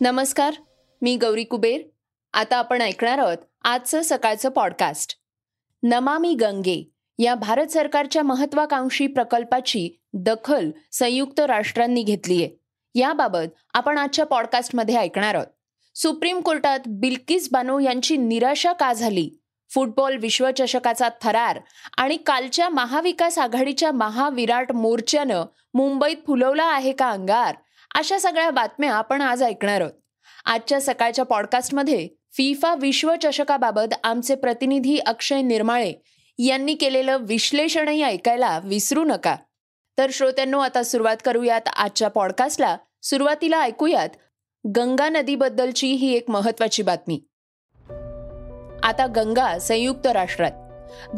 नमस्कार मी गौरी कुबेर. आता आपण ऐकणार आहोत आजचं सकाळचं पॉडकास्ट नमामी गंगे या भारत सरकारच्या महत्वाकांक्षी प्रकल्पाची दखल संयुक्त राष्ट्रांनी घेतली आहे. याबाबत आपण आजच्या पॉडकास्टमध्ये ऐकणार आहोत. सुप्रीम कोर्टात बिल्किस बानो यांची निराशा का झाली? फुटबॉल विश्वचषकाचा थरार आणि कालच्या महाविकास आघाडीच्या महाविराट मोर्चानं मुंबईत फुलवला आहे का अंगार? अशा सगळ्या बातम्या आपण आज ऐकणार आहोत. आजच्या सकाळच्या पॉडकास्टमध्ये फिफा विश्वचषकाबाबत आमचे प्रतिनिधी अक्षय निर्माळे यांनी केलेलं विश्लेषणही ऐकायला विसरू नका. तर श्रोत्यांनो आता सुरुवात करूयात आजच्या पॉडकास्टला. सुरुवातीला ऐकूयात गंगा नदीबद्दलची ही एक महत्वाची बातमी. आता गंगा संयुक्त राष्ट्रात.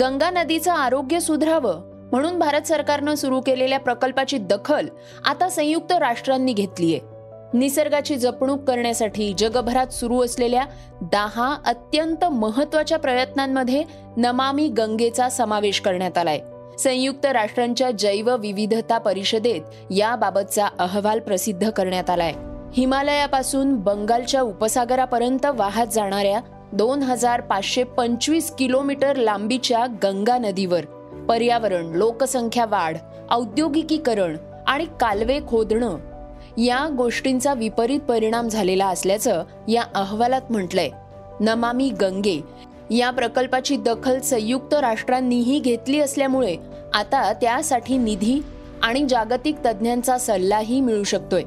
गंगा नदीचं आरोग्य सुधरावं म्हणून भारत सरकारनं सुरू केलेल्या प्रकल्पाची दखल आता संयुक्त राष्ट्रांनी घेतलीय. निसर्गाची जपणूक करण्यासाठी जगभरात सुरू असलेल्या दहा अत्यंत महत्त्वाच्या प्रयत्नांमध्ये नमामी गंगेचा समावेश करण्यात आलाय. संयुक्त राष्ट्रांच्या जैव विविधता परिषदेत याबाबतचा अहवाल प्रसिद्ध करण्यात आलाय. हिमालयापासून बंगालच्या उपसागरापर्यंत वाहत जाणाऱ्या दोन हजार पाचशे पंचवीस किलोमीटर लांबीच्या गंगा नदीवर पर्यावरण लोकसंख्या वाढ औद्योगिकीकरण आणि कालवे खोदणं या गोष्टींचा विपरीत परिणाम झालेला असल्याचं या अहवालात म्हटलंय. नमामी गंगे या प्रकल्पाची दखल संयुक्त राष्ट्रांनीही घेतली असल्यामुळे आता त्यासाठी निधी आणि जागतिक तज्ज्ञांचा सल्लाही मिळू शकतोय.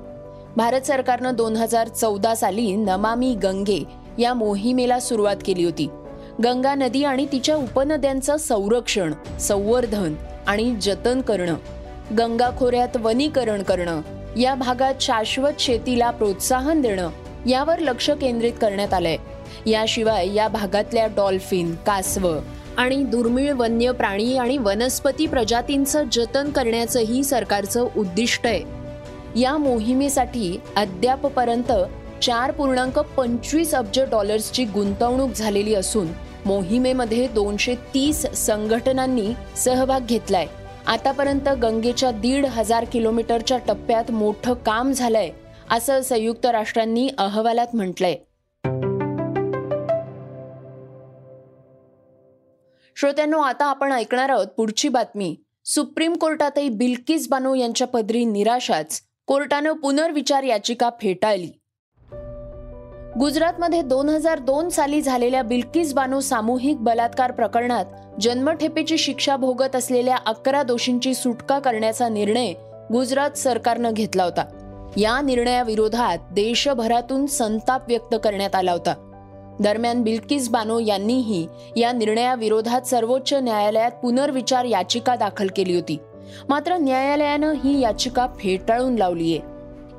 भारत सरकारनं दोन हजार चौदा साली नमामी गंगे या मोहिमेला सुरुवात केली होती. गंगा नदी आणि तिच्या उपनद्यांचं संरक्षण संवर्धन आणि जतन करणं गंगा खोऱ्यात वनीकरण करणं या भागात शाश्वत शेतीला प्रोत्साहन देणं यावर लक्ष केंद्रित करण्यात आलंय. याशिवाय या भागातल्या डॉल्फिन कासव आणि दुर्मिळ वन्य प्राणी आणि वनस्पती प्रजातींचं जतन करण्याचंही सरकारचं उद्दिष्ट आहे. या मोहिमेसाठी अद्यापपर्यंत चार पूर्णांक पंचवीस अब्ज डॉलर्सची गुंतवणूक झालेली असून मोहिमेमध्ये दोनशे तीस संघटनांनी सहभाग घेतलाय. आतापर्यंत गंगेच्या दीड हजार किलोमीटरच्या टप्प्यात मोठं काम झालंय असं संयुक्त राष्ट्रांनी अहवालात म्हटलंय. श्रोत्यांनो आता आपण ऐकणार आहोत पुढची बातमी. सुप्रीम कोर्टातही बिल्किस बानो यांच्या पदरी निराशाच. कोर्टानं पुनर्विचार याचिका फेटाळली. गुजरातमध्ये दोन हजार दोन साली झालेल्या बिल्किस बानो सामूहिक बलात्कार प्रकरणात जन्मठेपेची शिक्षा भोगत असलेल्या अकरा दोषींची सुटका करण्याचा निर्णय गुजरात सरकारनं घेतला होता. या निर्णयाविरोधात देशभरातून संताप व्यक्त करण्यात आला होता. दरम्यान बिल्किस बानो यांनीही या निर्णयाविरोधात सर्वोच्च न्यायालयात पुनर्विचार याचिका दाखल केली होती. मात्र न्यायालयानं ही याचिका फेटाळून लावलीय.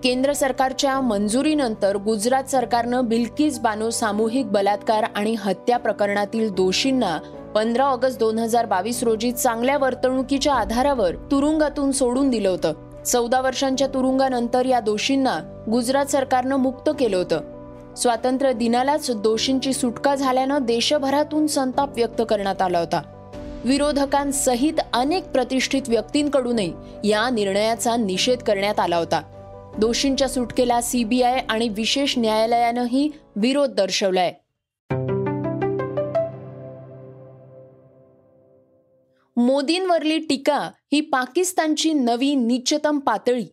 केंद्र सरकारच्या मंजुरीनंतर गुजरात सरकारनं बिल्किस बानो सामूहिक बलात्कार आणि हत्या प्रकरणातील दोषींना पंधरा ऑगस्ट दोन हजार बावीस रोजी चांगल्या वर्तणुकीच्या आधारावर तुरुंगातून सोडून दिलं होतं. चौदा वर्षांच्या तुरुंगानंतर या दोषींना गुजरात सरकारनं मुक्त केलं होतं. स्वातंत्र्य दिनालाच दोषींची सुटका झाल्यानं देशभरातून संताप व्यक्त करण्यात आला होता. विरोधकांसहित अनेक प्रतिष्ठित व्यक्तींकडूनही या निर्णयाचा निषेध करण्यात आला होता. दोषींच्या सुटकेला सीबीआय आणि विशेष न्यायालयानंही विरोध दर्शवलाय. मोदींवरली टीका ही पाकिस्तानची नवी निचतम पातळी.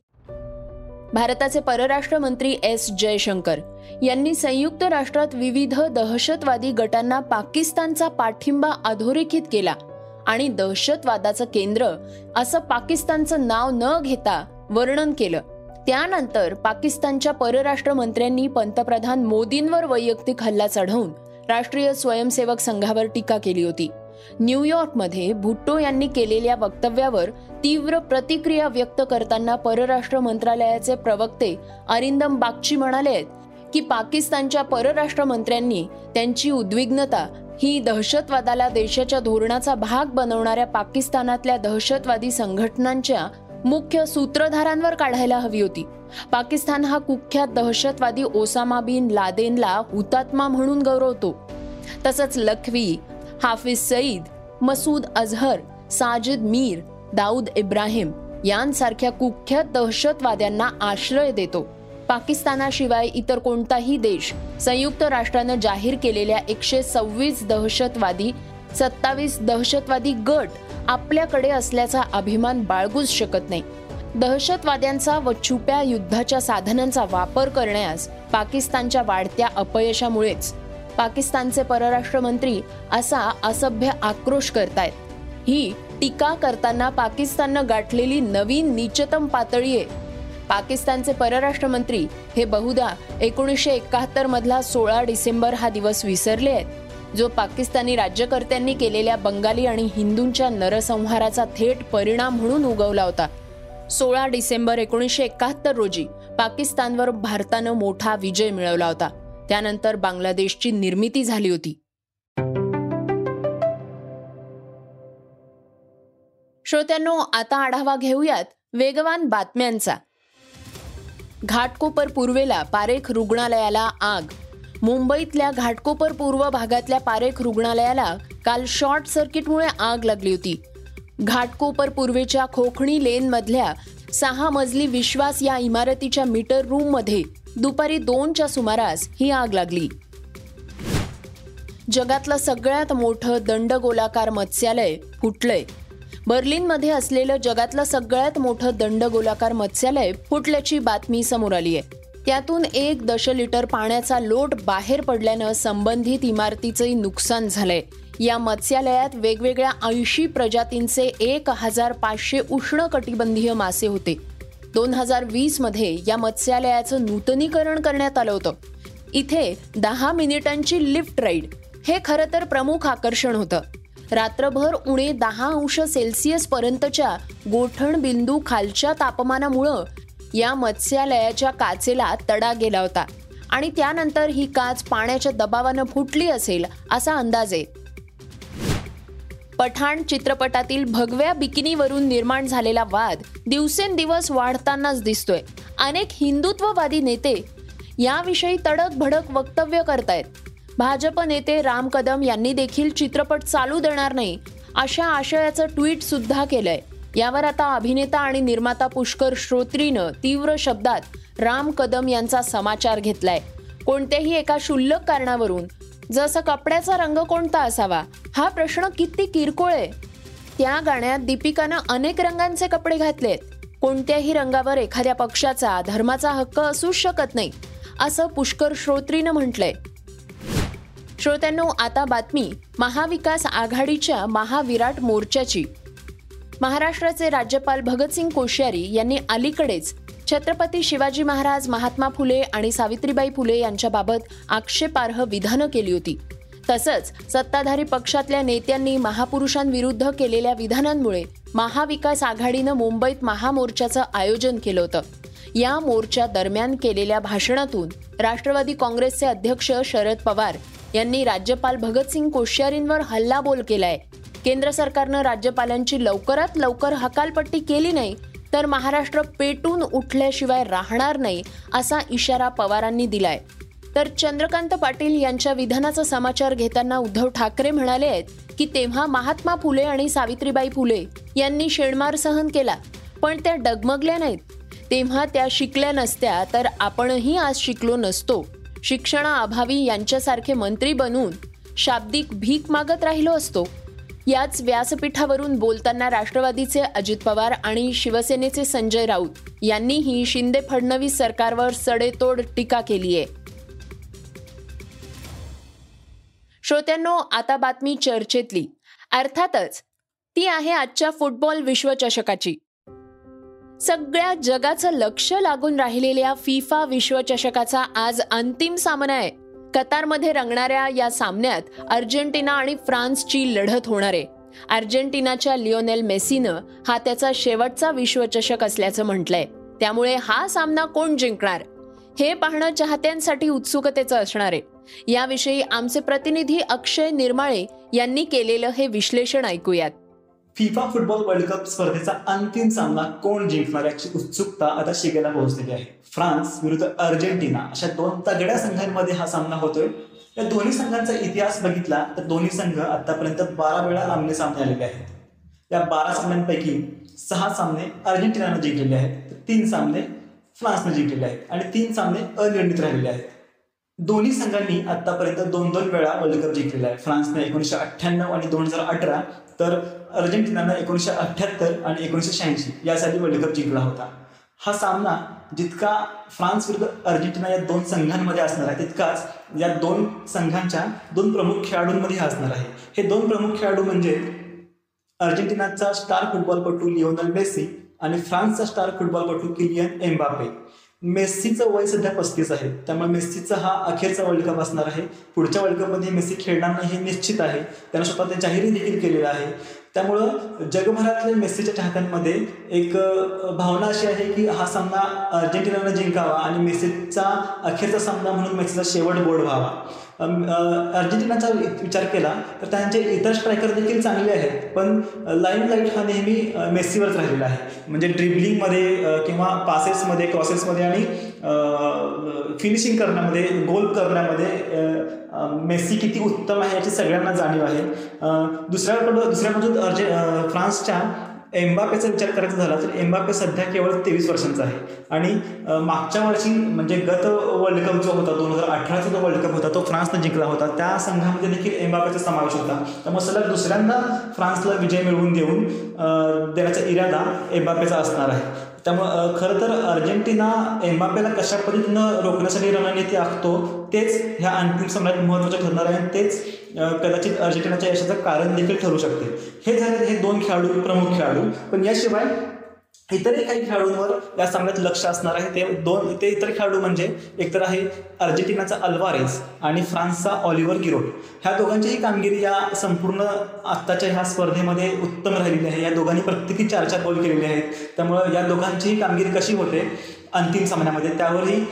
भारताचे परराष्ट्र मंत्री एस जयशंकर यांनी संयुक्त राष्ट्रात विविध दहशतवादी गटांना पाकिस्तानचा पाठिंबा अधोरेखित केला आणि दहशतवादाचं केंद्र असं पाकिस्तानचं नाव न घेता वर्णन केलं. त्यानंतर पाकिस्तानच्या परराष्ट्र मंत्र्यांनी पंतप्रधान मोदींवर वैयक्तिक हल्ला चढवून राष्ट्रीय स्वयंसेवक संघावर टीका केली होती. न्यूयॉर्कमध्ये भुट्टो यांनी केलेल्या वक्तव्यावर तीव्र प्रतिक्रिया व्यक्त करताना परराष्ट्र मंत्रालयाचे प्रवक्ते अरिंदम बागची म्हणाले आहेत की पाकिस्तानच्या परराष्ट्र मंत्र्यांनी त्यांची उद्विग्नता ही दहशतवादाला देशाच्या धोरणाचा भाग बनवणाऱ्या पाकिस्तानातल्या दहशतवादी संघटनांच्या मुख्य सूत्रधारांवर काढायला हवी होती. पाकिस्तान हा कुख्यात दहशतवादी ओसामा बिन लादेनला हुतात्मा म्हणून गौरवतो. तसंच लखवी हाफिज सईद मसूद अझहर साजिद मीर दाऊद इब्राहिम यांसारख्या कुख्यात दहशतवाद्यांना आश्रय देतो. पाकिस्तानाशिवाय इतर कोणताही देश संयुक्त राष्ट्रानं जाहीर केलेल्या एकशे सव्वीस दहशतवादी सत्तावीस दहशतवादी गट आपल्याकडे असल्याचा अभिमान बाळगूच शकत नाही. दहशतवाद्यांचा व छुप्या युद्धाच्या साधनांचा वापर करण्यास पाकिस्तानच्या वाढत्या अपयशामुळेच पाकिस्तानचे परराष्ट्र मंत्री असा असभ्य आक्रोश करतायत. ही टीका करताना पाकिस्ताननं गाठलेली नवीन नीचतम पातळी आहे. पाकिस्तानचे परराष्ट्र मंत्री हे बहुधा एकोणीसशे एकाहत्तर मधला सोळा डिसेंबर हा दिवस विसरले आहेत. जो पाकिस्तानी राज्यकर्त्यांनी केलेल्या बंगाली आणि हिंदूंच्या नरसंहाराचा थेट परिणाम म्हणून उगवला होता. सोळा डिसेंबर एकोणीसशे एकाहत्तर रोजी पाकिस्तानवर भारतानं मोठा विजय मिळवला होता. त्यानंतर बांगलादेशची निर्मिती झाली होती. श्रोत्यांनो आता आढावा घेऊयात वेगवान बातम्यांचा. घाटकोपर पूर्वेला पारेख रुग्णालयाला आग मुंबईतल्या घाटकोपर पूर्व भागातल्या पारेख रुग्णालयाला काल शॉर्ट सर्किटमुळे आग लागली होती. घाटकोपर पूर्वेच्या खोखणी लेन मधल्या सहा मजली विश्वास या इमारतीच्या मीटर रूममध्ये दुपारी दोनच्या सुमारास ही आग लागली. जगातलं सगळ्यात मोठं दंडगोलाकार मत्स्यालय फुटलंय. बर्लिनमध्ये असलेलं जगातलं सगळ्यात मोठं दंडगोलाकार मत्स्यालय फुटल्याची बातमी समोर आली आहे त्यातून एक दशलिटर पाण्याचा लोट बाहेर पडल्यानं संबंधित इमारतीचंही नुकसान झालंय. या मत्स्यालयात वेगवेगळ्या ऐंशी प्रजातींचे एक हजार पाचशे उष्णकटिबंधीय मासे होते. दोन हजार वीसमध्ये या मत्स्यालयाचं नूतनीकरण करण्यात आलं होतं. इथे दहा मिनिटांची लिफ्ट राईड हे खरं तर प्रमुख आकर्षण होतं. रात्रभर उणे दहा अंश सेल्सिअस पर्यंतच्या गोठण बिंदू खालच्या तापमानामुळं या मत्स्यालयाच्या काचेला तडा गेला होता. आणि त्यानंतर ही काच पाण्याच्या दबावानं फुटली असेल असा अंदाज आहे. पठाण चित्रपटातील भगव्या बिकिनीवरून निर्माण झालेला वाद दिवसेंदिवस वाढतानाच दिसतोय. अनेक हिंदुत्ववादी नेते याविषयी तडक भडक वक्तव्य करतायत. भाजप नेते राम कदम यांनी देखील चित्रपट चालू देणार नाही अशा आशयाचं ट्विट सुद्धा केलंय. यावर आता अभिनेता आणि निर्माता पुष्कर श्रोत्रीनं तीव्र शब्दात राम कदम यांचा समाचार घेतलाय. कोणत्याही एका क्षुल्लक कारणावरून जसं कपड्याचा रंग कोणता असावा हा प्रश्न किती किरकोळ आहे? त्या गाण्यात दीपिकानं अनेक रंगांचे कपडे घातलेत. कोणत्याही रंगावर एखाद्या पक्षाचा धर्माचा हक्क असूच शकत नाही असं पुष्कर श्रोत्रीनं म्हटलंय. श्रोत्यांनो आता बातमी. महाविकास आघाडीच्या महाविराट मोर्चाची. महाराष्ट्राचे राज्यपाल भगतसिंग कोश्यारी यांनी अलीकडेच छत्रपती शिवाजी महाराज महात्मा फुले आणि सावित्रीबाई फुले यांच्याबाबत आक्षेपार्ह विधानं केली होती. तसंच सत्ताधारी पक्षातल्या नेत्यांनी महापुरुषांविरुद्ध केलेल्या विधानांमुळे महाविकास आघाडीनं मुंबईत महामोर्चाचं आयोजन केलं होतं. या मोर्चा दरम्यान केलेल्या भाषणातून राष्ट्रवादी काँग्रेसचे अध्यक्ष शरद पवार यांनी राज्यपाल भगतसिंग कोश्यारींवर हल्लाबोल केलाय. केंद्र सरकारनं राज्यपालांची लवकरात लवकर हकालपट्टी केली नाही तर महाराष्ट्र पेटून उठल्याशिवाय राहणार नाही असा इशारा पवारांनी दिलाय. तर चंद्रकांत पाटील यांच्या विधानाचा समाचार घेताना उद्धव ठाकरे म्हणाले आहेत की तेव्हा महात्मा फुले आणि सावित्रीबाई फुले यांनी शेणमार सहन केला पण त्या डगमगल्या नाहीत. तेव्हा त्या शिकल्या नसत्या तर आपणही आज शिकलो नसतो. शिक्षणाअभावी यांच्यासारखे मंत्री बनून शाब्दिक भीक मागत राहिलो असतो. याच व्यासपीठावरून बोलताना राष्ट्रवादीचे अजित पवार आणि शिवसेनेचे संजय राऊत यांनीही शिंदे फडणवीस सरकारवर सडेतोड टीका केली आहे. श्रोत्यांनो आता बातमी चर्चेतली. अर्थातच ती आहे आजच्या फुटबॉल विश्वचषकाची. सगळ्या जगाचं लक्ष लागून राहिलेल्या फिफा विश्वचषकाचा आज अंतिम सामना आहे. कतारमध्ये रंगणाऱ्या या सामन्यात अर्जेंटिना आणि फ्रान्सची लढत होणार आहे. अर्जेंटिनाच्या लिओनेल मेसीनं हा त्याचा शेवटचा विश्वचषक असल्याचं म्हटलंय. त्यामुळे हा सामना कोण जिंकणार? हे पाहणं चाहत्यांसाठी उत्सुकतेचं असणार आहे. याविषयी आमचे प्रतिनिधी अक्षय निर्माळे यांनी केलेलं हे विश्लेषण ऐकूयात. फिफा फुटबॉल वर्ल्ड कप स्पर्धेचा अंतिम सामना कोण जिंकणार याची उत्सुकता आता शिगेला पोहोचलेली आहे. फ्रान्स विरुद्ध अर्जेंटिना अशा दोन तगड्या संघांमध्ये हा सामना होतोय. या दोन्ही संघांचा इतिहास बघितला तर दोन्ही संघ आतापर्यंत बारा वेळा आमने सामने आलेले आहेत. या बारा सामन्यांपैकी सहा सामने अर्जेंटिनानं जिंकलेले आहेत तीन सामने फ्रान्सने जिंकलेले आहेत आणि तीन सामने अनिर्णित राहिलेले आहेत. दोन्ही संघांनी आतापर्यंत दोन दोन वेळा वर्ल्ड कप जिंकलेला आहे. फ्रान्सने एकोणीसशे अठ्ठ्याण्णव आणि दोन हजार अठरा तर अर्जेंटिनानं एकोणीसशे अठ्ठ्याहत्तर आणि एकोणीसशे शहाऐंशी यासाठी वर्ल्ड कप जिंकला होता. हा सामना जितका फ्रान्स विरुद्ध अर्जेंटिना या दोन संघांमध्ये असणार आहे तितकाच या दोन संघांच्या दोन प्रमुख खेळाडूंमध्ये हा असणार आहे. हे दोन प्रमुख खेळाडू म्हणजे अर्जेंटिनाचा स्टार फुटबॉलपटू लिओनल मेसी आणि फ्रान्सचा स्टार फुटबॉलपटू किलियन एम्बापे. मेस्सीचं वय सध्या पस्तीस आहे. त्यामुळे मेस्सीचा हा अखेरचा वर्ल्ड कप असणार आहे. पुढच्या वर्ल्ड कपमध्ये मेस्सी खेळणार नाही हे निश्चित आहे. त्यानं स्वतः ते जाहीरही देखील केलेलं आहे. त्यामुळं जगभरातल्या मेस्सीच्या चाहत्यांमध्ये एक भावना अशी आहे की हा सामना अर्जेंटिनानं जिंकावा आणि मेस्सीचा अखेरचा सामना म्हणून मेस्सीचा शेवट बोर्ड व्हावा. अर्जेंटिनाचा विचार केला तर त्यांचे इतर स्ट्रायकर देखील चांगले आहेत. पण लाईन लाइट हा नेहमी मेस्सीवरच राहिलेला आहे. म्हणजे ड्रिबलिंगमध्ये किंवा पासेसमध्ये क्रॉसेसमध्ये आणि फिनिशिंग करण्यामध्ये गोल करण्यामध्ये मेस्सी किती उत्तम आहे याची सगळ्यांना जाणीव आहे. दुसऱ्याकडं दुसऱ्या बाजूत अर्जे फ्रान्सच्या एम्बापेचा विचार करायचा झाला तर एम्बापे सध्या केवळ तेवीस वर्षांचा आहे. आणि मागच्या वर्षी म्हणजे गत वर्ल्ड कप जो होता दोन हजार अठराचा जो वर्ल्ड कप होता तो फ्रान्सनं जिंकला होता. त्या संघामध्ये देखील एम्बापेचा समावेश होता. त्यामुळे सलग दुसऱ्यांदा फ्रान्सला विजय मिळवून देऊन देण्याचा इरादा एम्बापेचा असणार आहे. त्यामुळं खरं तर अर्जेंटिना एम्बापेला कशा पद्धतीनं रोखण्यासाठी रणनीती आखतो तेच ह्या अंतिम सामन्यात महत्त्वाचं ठरणार आहे आणि तेच कदाचित अर्जेंटिनाच्या यशाचं कारण देखील ठरू शकते. हे झाले हे दोन खेळाडू प्रमुख खेळाडू. पण याशिवाय इतरही काही खेळाडूंवर या सामन्यात लक्ष असणार आहे. ते दोन ते इतर खेळाडू म्हणजे एकतर आहे अर्जेंटिनाचा अल्वारेस आणि फ्रान्सचा ऑलिव्हर गिरोट ह्या दोघांचीही कामगिरी या संपूर्ण आत्ताच्या ह्या स्पर्धेमध्ये उत्तम राहिलेली आहे. या दोघांनी प्रत्येकी चार चार गोल केलेले आहेत. त्यामुळं या दोघांचीही कामगिरी कशी होते? अंतिम सामन्यामध्ये. त्यावरही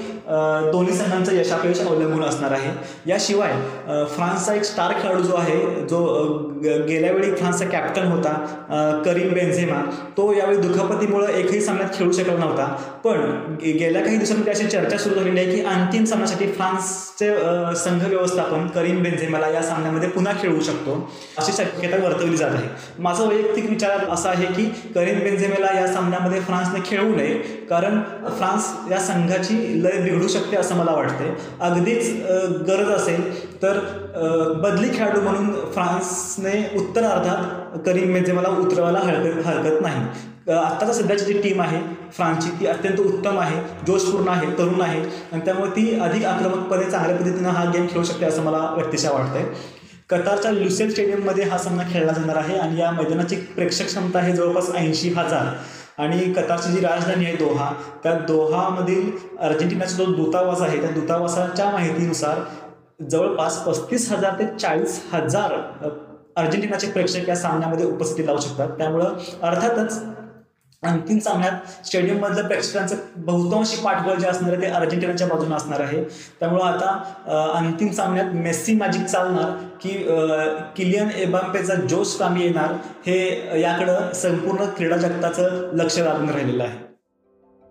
दोन्ही संघांचं यशापयश अवलंबून असणार आहे. याशिवाय फ्रान्सचा एक स्टार खेळाडू जो आहे जो गेल्या वेळी फ्रान्सचा कॅप्टन होता करीम बेन्झेमा तो यावेळी दुखापतीमुळं एकही सामन्यात खेळू शकला नव्हता. पण गेल्या काही दिवसांमध्ये अशी चर्चा सुरू झालेली आहे की अंतिम सामन्यासाठी फ्रान्सचे संघ व्यवस्थापन करीम बेन्झेमाला या सामन्यामध्ये पुन्हा खेळू शकतो अशी शक्यता वर्तवली जात आहे. माझा वैयक्तिक विचार असा आहे की करीम बेन्झेमेला या सामन्यामध्ये फ्रान्सने खेळू नये कारण फ्रान्स या संघाची लय घडू शकते असं मला वाटते अगदीच गरज असेल तर बदली खेळाडू म्हणून फ्रान्सने उत्तर अर्धात करीम मेझेमाला उतरवायला हरकत हरकत नाही. आत्ताचा सध्याची जी टीम आहे फ्रान्सची ती अत्यंत उत्तम आहे जोशपूर्ण आहे तरुण आहे. आणि त्यामुळे ती अधिक आक्रमकपणे चांगल्या पद्धतीनं हा गेम खेळू शकते असं मला व्यक्तिशा वाटतंय. कतारच्या लुसेल स्टेडियममध्ये हा सामना खेळला जाणार आहे आणि या मैदानाची प्रेक्षक क्षमता आहे जवळपास ऐंशी हजार. आणि कतारची जी राजधानी आहे दोहा त्या दोहामधील अर्जेंटिनाचा जो दूतावास आहे त्या दूतावासाच्या माहितीनुसार जवळपास पस्तीस हजार ते चाळीस हजार अर्जेंटिनाचे प्रेक्षक या सामन्यामध्ये उपस्थिती लावू शकतात. त्यामुळं अर्थातच अंतिम सामन्यात स्टेडियममधलं प्रेक्षकांचं बहुतांशी पाठबळ जे असणार आहे ते अर्जेंटिनाच्या बाजूने असणार आहे. त्यामुळं आता अंतिम सामन्यात मेस्सी मॅजिक चालणार की किलियन एबाम्पेचा जोश कामी येणार हे याकडं संपूर्ण क्रीडा जगताचं लक्ष लागून राहिलेलं आहे.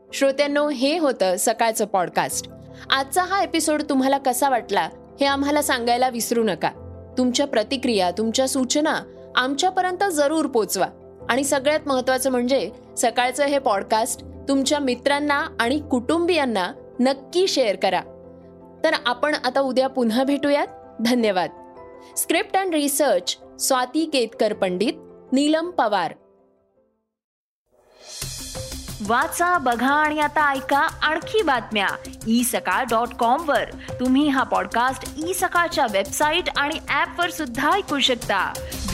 श्रोत्यांनो हे होतं सकाळचं पॉडकास्ट आजचा हा एपिसोड तुम्हाला कसा वाटला हे आम्हाला सांगायला विसरू नका. तुमच्या प्रतिक्रिया तुमच्या सूचना आमच्यापर्यंत जरूर पोचवा. आणि सगळ्यात महत्वाचं म्हणजे सकाळचं हे पॉडकास्ट तुमच्या मित्रांना आणि कुटुंबियांना नक्की शेअर करा. तर आपण आता उद्या पुन्हा भेटूयात. धन्यवाद. Script and research Swati Ketkar Pandit Neelam Pawar. वाचा बघा आणि आता ऐका आणखी बातम्या. ई सकाळ डॉट कॉम वर. तुम्ही हा पॉडकास्ट ई सकाळच्या वेबसाईट आणि ऍप वर सुद्धा ऐकू शकता.